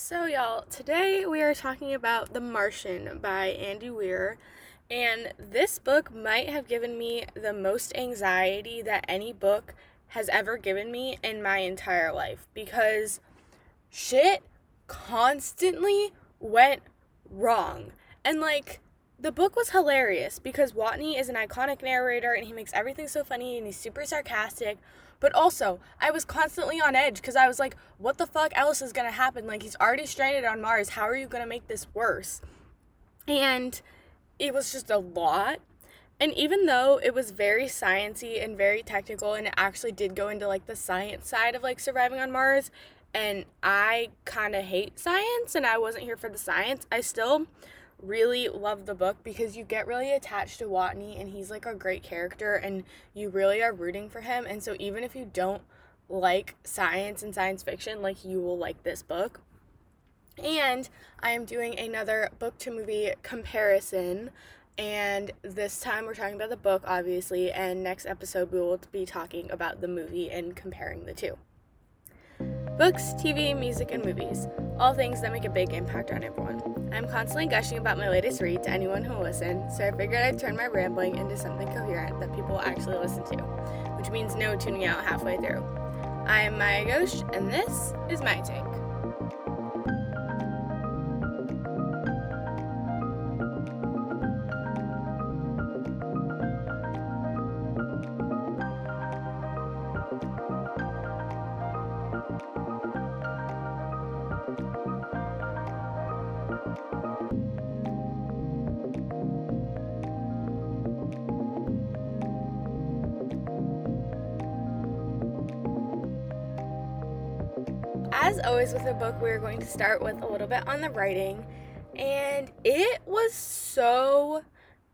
So, y'all, today we are talking about The Martian by Andy Weir. And this book might have given me the most anxiety that any book has ever given me in my entire life because shit constantly went wrong. And like, the book was hilarious because Watney is an iconic narrator and he makes everything so funny and he's super sarcastic, but also, I was constantly on edge because I was like, what the fuck else is going to happen? Like, he's already stranded on Mars. How are you going to make this worse? And it was just a lot. And even though it was very sciency and very technical and it actually did go into like the science side of like surviving on Mars and I kind of hate science and I wasn't here for the science, I still really love the book because you get really attached to Watney and he's like a great character and you really are rooting for him. And so even if you don't like science and science fiction, like you will like this book. And I am doing another book to movie comparison. And this time we're talking about the book, obviously. And next episode we will be talking about the movie and comparing the two. Books, TV, music, and movies. All things that make a big impact on everyone. I'm constantly gushing about my latest read to anyone who will listen, so I figured I'd turn my rambling into something coherent that people will actually listen to, which means no tuning out halfway through. I am Maya Ghosh, and this is my take. Book, we're going to start with a little bit on the writing. And it was so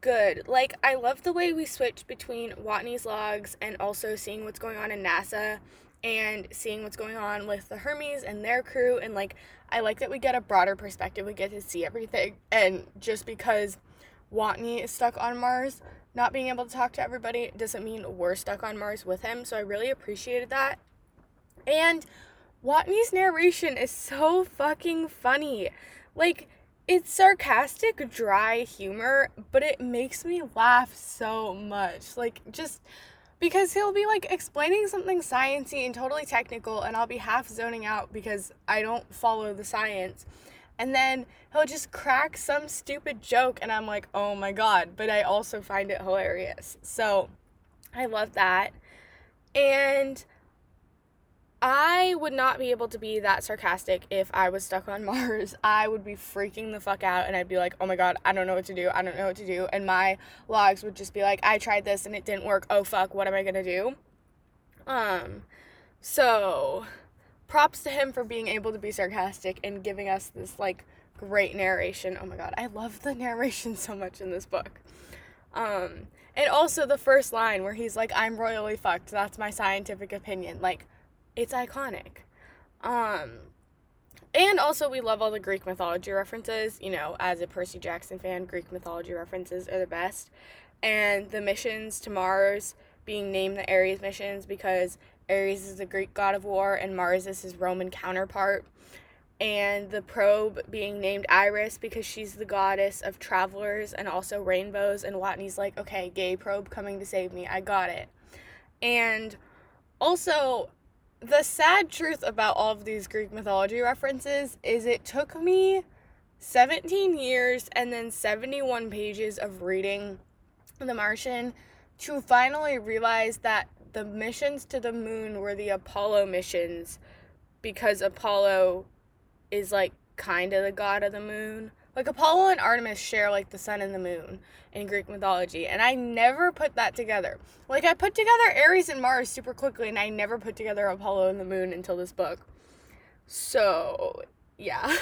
good. Like, I love the way we switched between Watney's logs and also seeing what's going on in NASA and seeing what's going on with the Hermes and their crew. And, like, I like that we get a broader perspective. We get to see everything. And just because Watney is stuck on Mars, not being able to talk to everybody doesn't mean we're stuck on Mars with him. So I really appreciated that. And Watney's narration is so fucking funny. Like, it's sarcastic, dry humor, but it makes me laugh so much. Like, just because he'll be like explaining something sciency and totally technical, and I'll be half zoning out because I don't follow the science. And then he'll just crack some stupid joke, and I'm like, oh my god, but I also find it hilarious. So I love that. And I would not be able to be that sarcastic if I was stuck on Mars. I would be freaking the fuck out and I'd be like, oh my god, I don't know what to do. I don't know what to do. And my logs would just be like, I tried this and it didn't work. Oh fuck, what am I gonna do? Um, so props to him for being able to be sarcastic and giving us this like great narration. Oh my god, I love the narration so much in this book. Um, and also the first line where he's like, I'm royally fucked. That's my scientific opinion. Like, it's iconic. Um, and also, we love all the Greek mythology references. You know, as a Percy Jackson fan, Greek mythology references are the best. And the missions to Mars being named the Ares missions because Ares is the Greek god of war and Mars is his Roman counterpart. And the probe being named Iris because she's the goddess of travelers and also rainbows. And Watney's like, okay, gay probe coming to save me. I got it. And also, the sad truth about all of these Greek mythology references is it took me 17 years and then 71 pages of reading The Martian to finally realize that the missions to the moon were the Apollo missions because Apollo is like kind of the god of the moon. Like Apollo and Artemis share like the sun and the moon in Greek mythology, and I never put that together. Like I put together Ares and Mars super quickly, and I never put together Apollo and the moon until this book. So, yeah.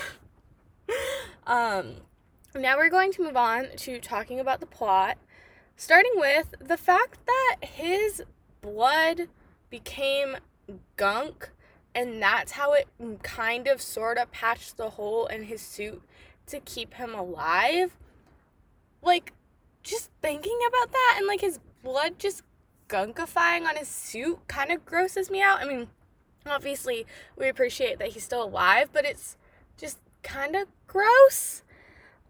um now we're going to move on to talking about the plot, starting with the fact that his blood became gunk and that's how it kind of sort of patched the hole in his suit to keep him alive. Like, just thinking about that and like his blood just gunkifying on his suit kind of grosses me out. I mean, obviously, we appreciate that he's still alive, but it's just kind of gross.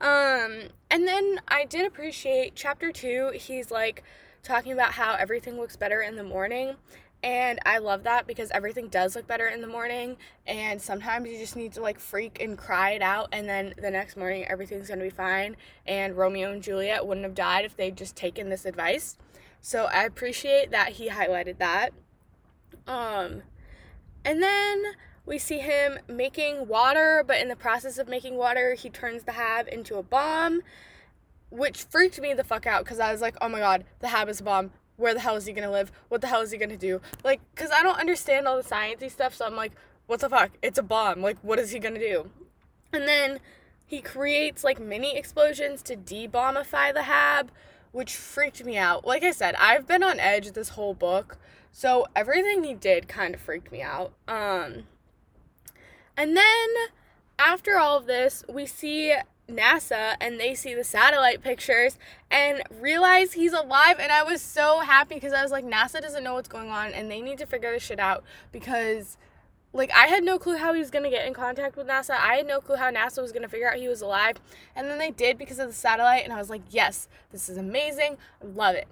Um, and then I did appreciate chapter two. He's like talking about how everything looks better in the morning. And I love that because everything does look better in the morning. And sometimes you just need to like freak and cry it out. And then the next morning, everything's going to be fine. And Romeo and Juliet wouldn't have died if they'd just taken this advice. So I appreciate that he highlighted that. Um, and then we see him making water, but in the process of making water, he turns the Hab into a bomb, which freaked me the fuck out because I was like, oh my god, the Hab is a bomb where the hell is he gonna live? What the hell is he gonna do? Like, cause I don't understand all the sciencey stuff, so I'm like, what the fuck? It's a bomb. Like, what is he gonna do? And then he creates like mini explosions to debombify the Hab, which freaked me out. Like I said, I've been on edge this whole book, so everything he did kind of freaked me out. Um, and then after all of this, we see NASA and they see the satellite pictures and realize he's alive. And I was so happy because I was like, NASA doesn't know what's going on and they need to figure this shit out because. Like, I had no clue how he was gonna get in contact with NASA. I had no clue how NASA was gonna figure out he was alive. And then they did because of the satellite, and I was like, yes, this is amazing. I love it.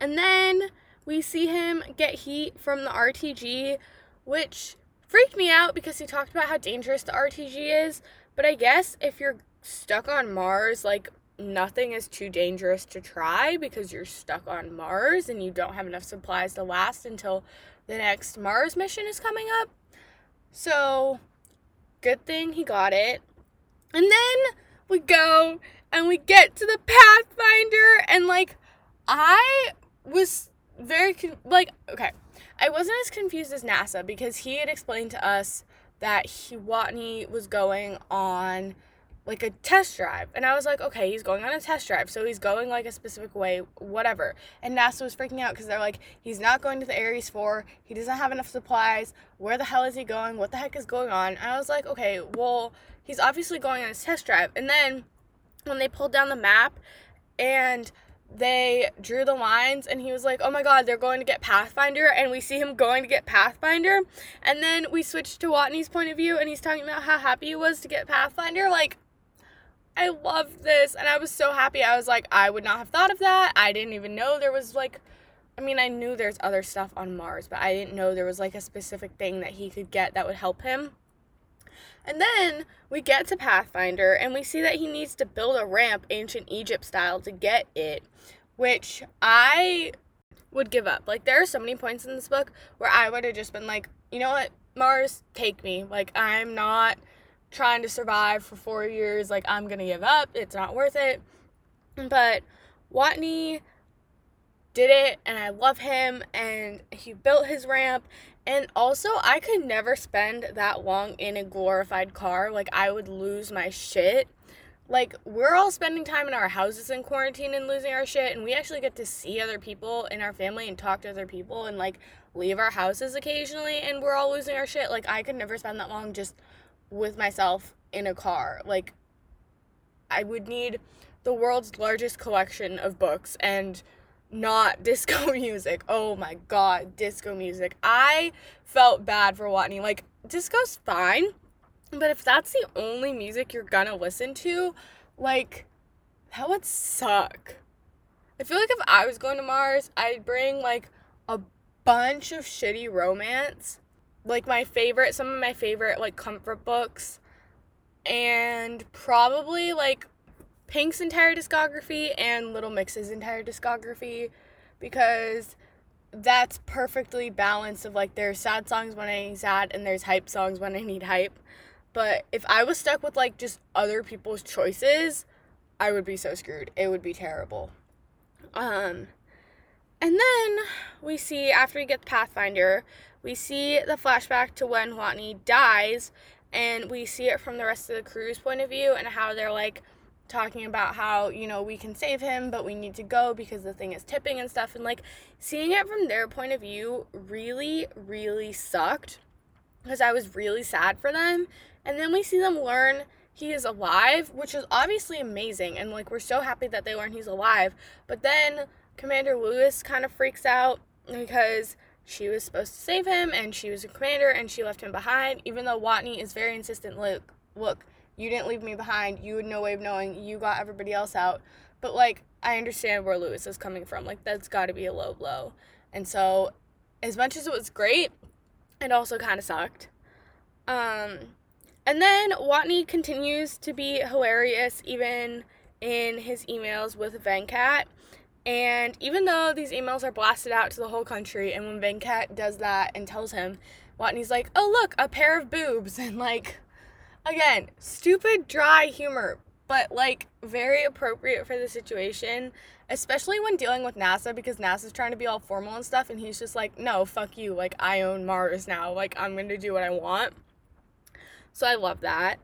And then we see him get heat from the RTG, which freaked me out because he talked about how dangerous the RTG is. But I guess if you're stuck on Mars, like nothing is too dangerous to try because you're stuck on Mars and you don't have enough supplies to last until the next Mars mission is coming up. So, good thing he got it. And then we go and we get to the Pathfinder and like I was very con- like okay, I wasn't as confused as NASA because he had explained to us that he Watney was going on like a test drive. And I was like, okay, he's going on a test drive. So he's going like a specific way, whatever. And NASA was freaking out because they're like, he's not going to the Ares 4. He doesn't have enough supplies. Where the hell is he going? What the heck is going on? And I was like, okay, well, he's obviously going on his test drive. And then when they pulled down the map and they drew the lines and he was like, "Oh my god, they're going to get Pathfinder." And we see him going to get Pathfinder. And then we switch to Watney's point of view and he's talking about how happy he was to get Pathfinder. Like I love this and I was so happy. I was like, I would not have thought of that. I didn't even know there was like I mean, I knew there's other stuff on Mars, but I didn't know there was like a specific thing that he could get that would help him. And then we get to Pathfinder and we see that he needs to build a ramp ancient Egypt style to get it which I would give up. Like there are so many points in this book where I would have just been like, you know what, Mars, take me. Like I'm not trying to survive for four years. Like I'm gonna give up. It's not worth it. But Watney did it and I love him and he built his ramp. And also I could never spend that long in a glorified car. Like I would lose my shit. Like we're all spending time in our houses in quarantine and losing our shit and we actually get to see other people in our family and talk to other people and like leave our houses occasionally and we're all losing our shit. Like i could never spend that long just with myself in a car. Like i would need the world's largest collection of books and not disco music oh my god disco music i felt bad for watney like disco's fine but if that's the only music you're gonna listen to, like, that would suck. I feel like if I was going to Mars, I'd bring like a bunch of shitty romance. Like my favorite, some of my favorite like comfort books. And probably like Pink's entire discography and Little Mix's entire discography because that's perfectly balanced of like there's sad songs when I need sad and there's hype songs when I need hype. But if I was stuck with like just other people's choices, I would be so screwed. It would be terrible. Um and then we see after we get the Pathfinder, we see the flashback to when Watney dies and we see it from the rest of the crew's point of view and how they're like talking about how, you know, we can save him, but we need to go because the thing is tipping and stuff and like seeing it from their point of view really really sucked because I was really sad for them and then we see them learn he is alive, which is obviously amazing. And like, we're so happy that they learn he's alive. But then Commander Lewis kind of freaks out because she was supposed to save him and she was a commander and she left him behind, even though Watney is very insistent, look, look, you didn't leave me behind. You had no way of knowing. You got everybody else out. But like I understand where Lewis is coming from. Like that's got to be a low blow. And so as much as it was great, it also kind of sucked. Um and then Watney continues to be hilarious even in his emails with Venkat. And even though these emails are blasted out to the whole country, and when Venkat does that and tells him, Watney's like, oh, look, a pair of boobs. And like, again, stupid, dry humor, but like very appropriate for the situation, especially when dealing with NASA because NASA's trying to be all formal and stuff. And he's just like, no, fuck you. Like, I own Mars now. Like, I'm going to do what I want. So I love that.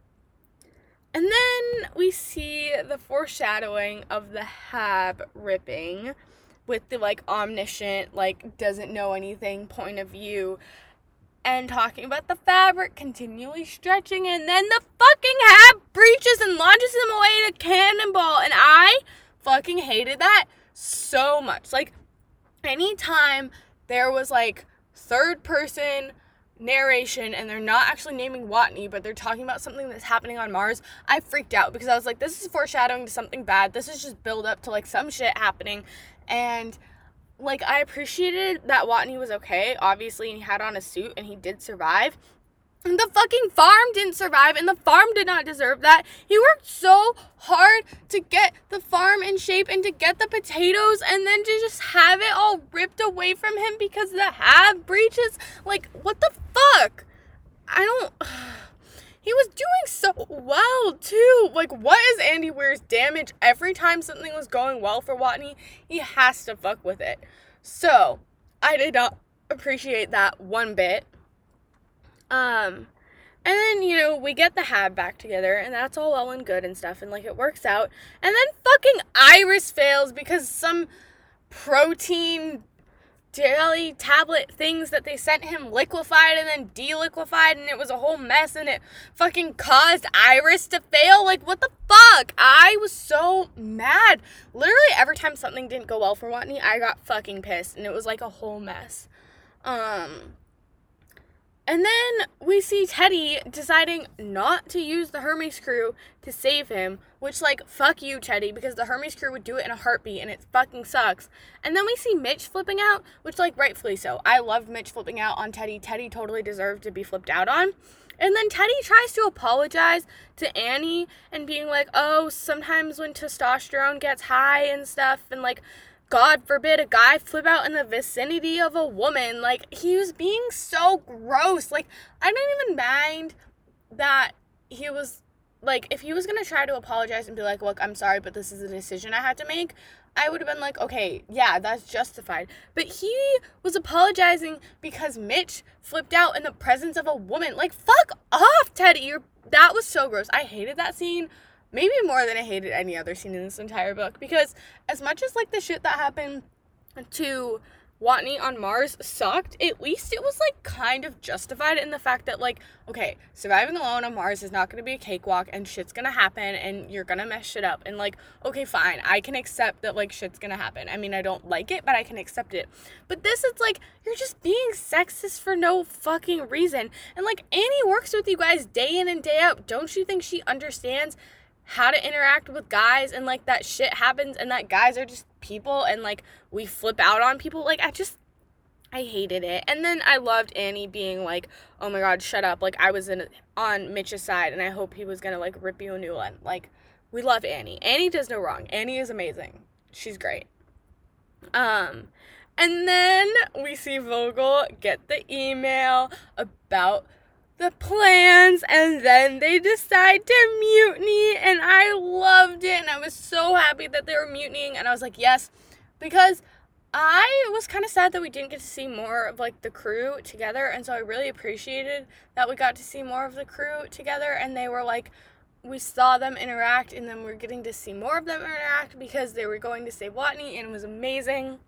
And then we see the foreshadowing of the Hab ripping with the like omniscient, like doesn't know anything point of view and talking about the fabric continually stretching and then the fucking Hab breaches and launches him away to cannonball and I fucking hated that so much. Like anytime there was like third person narration and they're not actually naming Watney, but they're talking about something that's happening on Mars, I freaked out because I was like, this is foreshadowing to something bad. This is just build up to like some shit happening. And like I appreciated that Watney was okay, obviously, and he had on a suit and he did survive. And The fucking farm didn't survive, and the farm did not deserve that. He worked so hard to get the farm in shape and to get the potatoes, and then to just have it all ripped away from him because the Hab breaches. Like, what the fuck? I don't. He was doing so well too. Like, what is Andy Weir's damage? Every time something was going well for Watney, he has to fuck with it. So, I did not appreciate that one bit. Um, and then, you know, we get the Hab back together, and that's all well and good and stuff, and like it works out. And then fucking Iris fails because some protein daily tablet things that they sent him liquefied and then deliquefied, and it was a whole mess, and it fucking caused Iris to fail. Like, what the fuck? I was so mad. Literally, every time something didn't go well for Watney, I got fucking pissed, and it was like a whole mess. Um, and then we see Teddy deciding not to use the Hermes crew to save him, which, like, fuck you, Teddy, because the Hermes crew would do it in a heartbeat and it fucking sucks. And then we see Mitch flipping out, which, like, rightfully so. I loved Mitch flipping out on Teddy. Teddy totally deserved to be flipped out on. And then Teddy tries to apologize to Annie and being like, oh, sometimes when testosterone gets high and stuff, and like, God forbid a guy flip out in the vicinity of a woman. Like, he was being so gross. Like, I didn't even mind that he was, like, if he was gonna try to apologize and be like, look, I'm sorry, but this is a decision I had to make, I would have been like, okay, yeah, that's justified. But he was apologizing because Mitch flipped out in the presence of a woman. Like, fuck off, Teddy. You're, that was so gross. I hated that scene maybe more than I hated any other scene in this entire book because as much as like the shit that happened to Watney on Mars sucked, at least it was like kind of justified in the fact that like, okay, surviving alone on Mars is not gonna be a cakewalk and shit's gonna happen and you're gonna mess shit up. And like, okay, fine, I can accept that like shit's gonna happen. I mean, I don't like it, but I can accept it. But this is like, you're just being sexist for no fucking reason. And like, Annie works with you guys day in and day out. Don't you think she understands how to interact with guys and like that shit happens and that guys are just people and like we flip out on people like i just i hated it. And then i loved annie being like oh my god shut up. Like i was in on mitch's side and i hope he was gonna like rip you a new one. Like we love annie. Annie does no wrong. Annie is amazing. She's great. Um and then we see vogel get the email about the plans and then they decide to mutiny and I loved it and I was so happy that they were mutinying and I was like yes because I was kind of sad that we didn't get to see more of like the crew together and so I really appreciated that we got to see more of the crew together and they were like we saw them interact and then we're getting to see more of them interact because they were going to save Watney and it was amazing.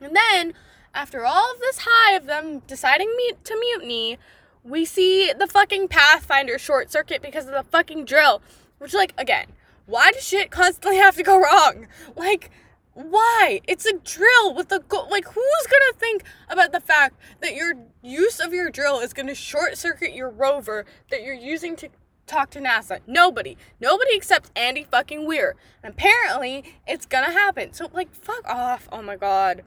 And then after all of this high of them deciding to mutiny, we see the fucking Pathfinder short circuit because of the fucking drill. Which, like, again, why does shit constantly have to go wrong? Like, why? It's a drill with a go- like who's to think about the fact that your use of your drill is to short circuit your rover that you're using to talk to NASA? Nobody. Nobody except Andy fucking Weir. And apparently it's to happen. So like fuck off. Oh my god.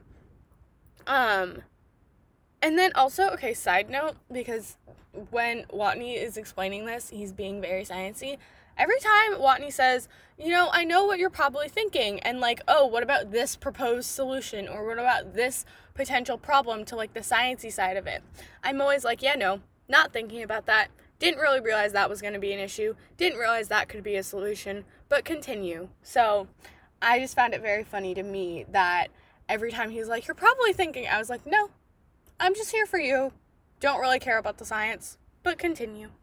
Um and then also, okay, side note because when Watney is explaining this, he's being very sciencey every time Watney says, you know, I know what you're probably thinking, and like, oh, what about this proposed solution, or what about this potential problem to like the sciencey side of it? I'm always like, yeah, no, not thinking about that. Didn't really realize that was going to be an issue. Didn't realize that could be a solution, but continue. So I just found it very funny to me that every time he's like, you're probably thinking, I was like, no, I'm just here for you. Don't really care about the science, but continue.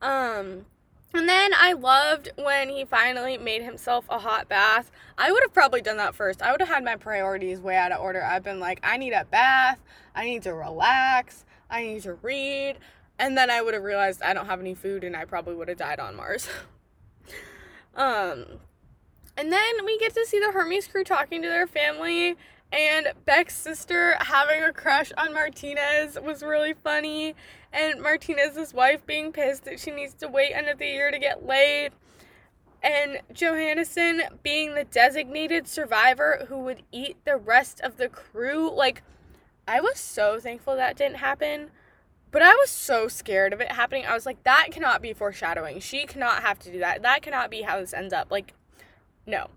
Um, and then I loved when he finally made himself a hot bath. I would have probably done that first. I would have had my priorities way out of order. I've been like, I need a bath, I need to relax, I need to read. And then I would have realized I don't have any food and I probably would have died on Mars. um, and then we get to see the Hermes crew talking to their family and Beck's sister having a crush on Martinez was really funny. And Martinez's wife being pissed that she needs to wait another year to get laid. And Johannesson being the designated survivor who would eat the rest of the crew. Like, I was so thankful that didn't happen. But I was so scared of it happening. I was like, that cannot be foreshadowing. She cannot have to do that. That cannot be how this ends up. Like, no.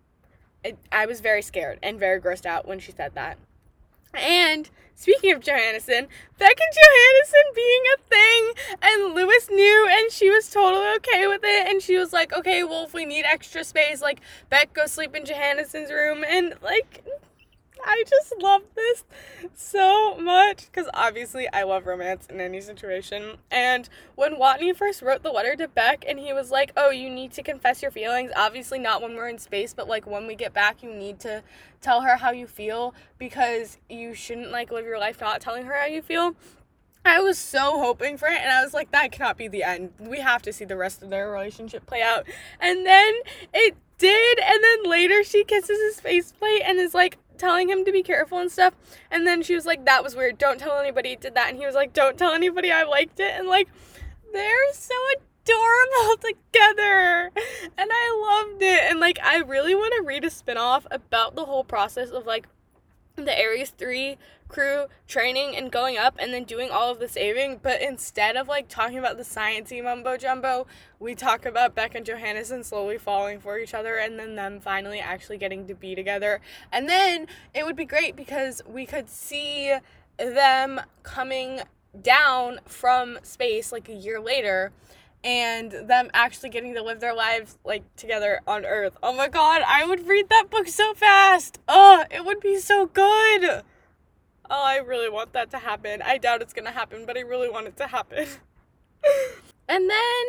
I, I was very scared and very grossed out when she said that. And speaking of Johannesson, Beck and Johannesson being a thing, and Lewis knew, and she was totally okay with it. And she was like, okay, well, if we need extra space, like, Beck, go sleep in Johannesson's room. And, like, I just love this so much because obviously I love romance in any situation. And when Watney first wrote the letter to Beck and he was like, Oh, you need to confess your feelings, obviously not when we're in space, but like when we get back, you need to tell her how you feel because you shouldn't like live your life not telling her how you feel. I was so hoping for it, and I was like, that cannot be the end. We have to see the rest of their relationship play out. And then it did, and then later she kisses his faceplate and is like, telling him to be careful and stuff. And then she was like, that was weird. Don't tell anybody did that. And he was like, don't tell anybody I liked it. And like, they're so adorable together. And I loved it. And like, I really want to read a spinoff about the whole process of like the Ares 3 crew training and going up and then doing all of the saving, but instead of like talking about the sciencey mumbo jumbo, we talk about Beck and Johannesson slowly falling for each other and then them finally actually getting to be together. And then it would be great because we could see them coming down from space like a year later and them actually getting to live their lives like together on earth. Oh my god, I would read that book so fast. Oh, it would be so good. Oh, I really want that to happen. I doubt it's gonna happen, but I really want it to happen. and then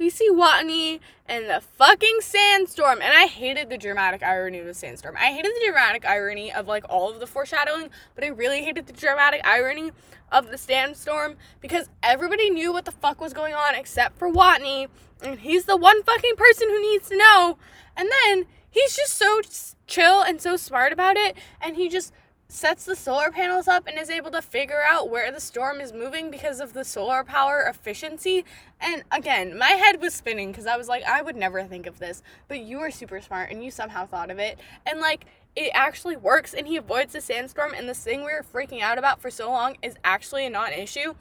we see Watney and the fucking sandstorm. And I hated the dramatic irony of the sandstorm. I hated the dramatic irony of like all of the foreshadowing, but I really hated the dramatic irony of the sandstorm because everybody knew what the fuck was going on except for Watney. And he's the one fucking person who needs to know. And then he's just so chill and so smart about it. And he just sets the solar panels up and is able to figure out where the storm is moving because of the solar power efficiency. And again, my head was spinning because I was like, I would never think of this, but you are super smart and you somehow thought of it. And like, it actually works and he avoids the sandstorm. And this thing we were freaking out about for so long is actually a non issue.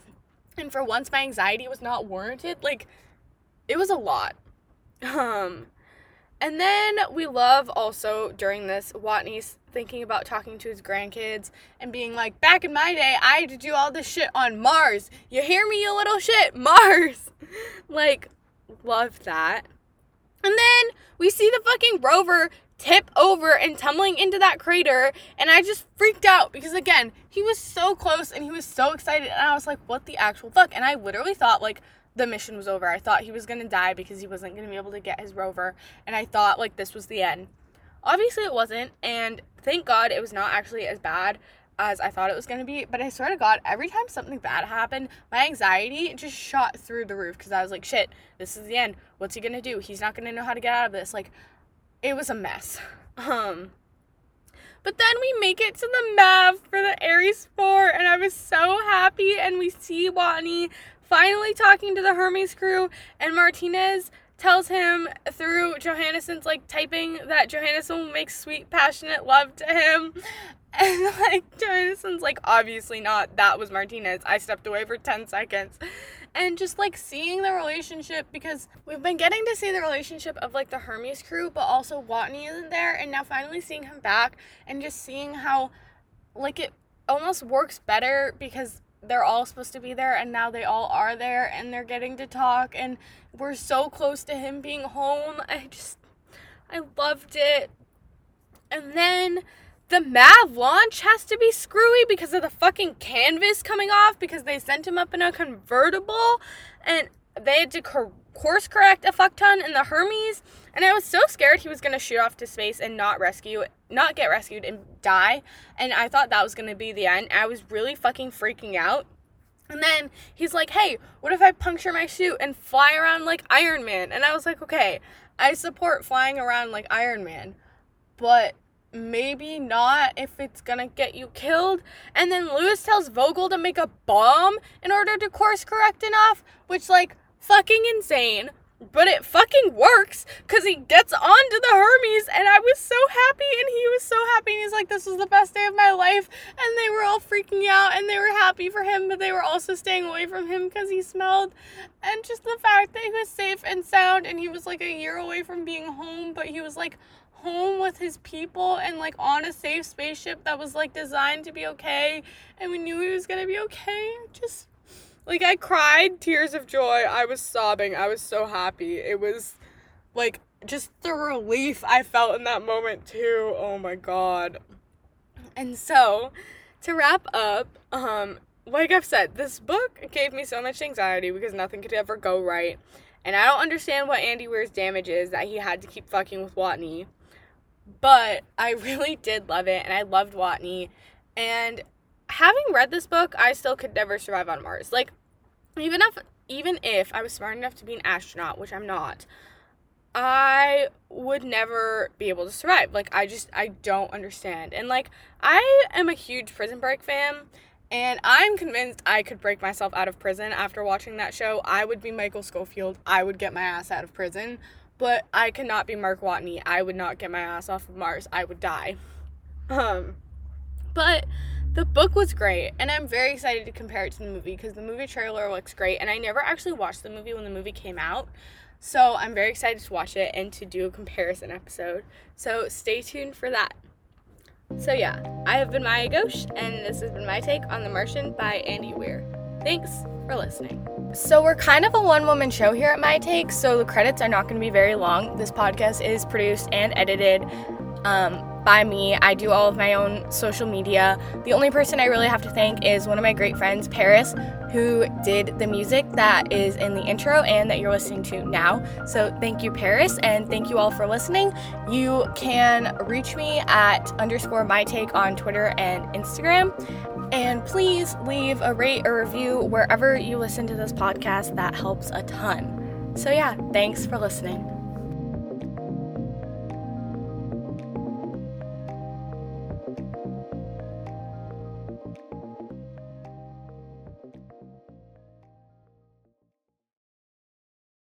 And for once, my anxiety was not warranted. Like, it was a lot. Um, and then we love also during this Watney's thinking about talking to his grandkids and being like, back in my day, I had to do all this shit on Mars. You hear me, you little shit? Mars! like, love that. And then we see the fucking rover tip over and tumbling into that crater and I just freaked out because again, he was so close and he was so excited and I was like, what the actual fuck? And I literally thought like the mission was over. I thought he was going to die because he wasn't going to be able to get his rover and I thought like this was the end. Obviously, it wasn't, and thank God it was not actually as bad as I thought it was going to be. But I swear to God, every time something bad happened, my anxiety just shot through the roof because I was like, shit, this is the end. What's he going to do? He's not going to know how to get out of this. Like, it was a mess. Um, but then we make it to the Mav for the Ares 4, and I was so happy. And we see Watney finally talking to the Hermes crew, and Martinez tells him through Johannesson's like typing that Johannesson will make sweet, passionate love to him. And like Johannesson's like, obviously not. That was Martinez. I stepped away for 10 seconds. And just like seeing the relationship because we've been getting to see the relationship of like the Hermes crew, but also Watney isn't there. And now finally seeing him back and just seeing how like it almost works better because they're all supposed to be there and now they all are there and they're getting to talk and we're so close to him being home. I just I loved it. And then the Mav launch has to be screwy because of the fucking canvas coming off because they sent him up in a convertible and they had to course correct a fuck ton in the Hermes and I was so scared he was going to shoot off to space and not rescue not get rescued and die and I thought that was going to be the end. I was really fucking freaking out. And then he's like, "Hey, what if I puncture my suit and fly around like Iron Man?" And I was like, "Okay, I support flying around like Iron Man, but maybe not if it's gonna get you killed. And then Lewis tells Vogel to make a bomb in order to course correct enough, which, like, fucking insane. But it fucking works because he gets onto the Hermes, and I was so happy, and he was so happy. And he's like, This was the best day of my life. And they were all freaking out, and they were happy for him, but they were also staying away from him because he smelled. And just the fact that he was safe and sound, and he was like a year away from being home, but he was like home with his people and like on a safe spaceship that was like designed to be okay and we knew he was gonna be okay just like i cried tears of joy i was sobbing i was so happy it was like just the relief i felt in that moment too oh my god and so to wrap up um like i've said this book gave me so much anxiety because nothing could ever go right and I don't understand what Andy Weir's damage is that he had to keep fucking with Watney. But I really did love it and I loved Watney. And having read this book, I still could never survive on Mars. Like even if even if I was smart enough to be an astronaut, which I'm not, I would never be able to survive. Like I just I don't understand. And like I am a huge Prison Break fan and I'm convinced I could break myself out of prison after watching that show. I would be Michael Scofield. I would get my ass out of prison but I cannot be Mark Watney. I would not get my ass off of Mars. I would die. Um, but the book was great, and I'm very excited to compare it to the movie because the movie trailer looks great, and I never actually watched the movie when the movie came out. So I'm very excited to watch it and to do a comparison episode. So stay tuned for that. So yeah, I have been Maya Ghosh, and this has been my take on The Martian by Andy Weir. Thanks for listening. So, we're kind of a one woman show here at My Take, so the credits are not going to be very long. This podcast is produced and edited um, by me. I do all of my own social media. The only person I really have to thank is one of my great friends, Paris, who did the music that is in the intro and that you're listening to now. So thank you, Paris, and thank you all for listening. You can reach me at underscore my take on Twitter and Instagram. And please leave a rate or review wherever you listen to this podcast. That helps a ton. So, yeah, thanks for listening.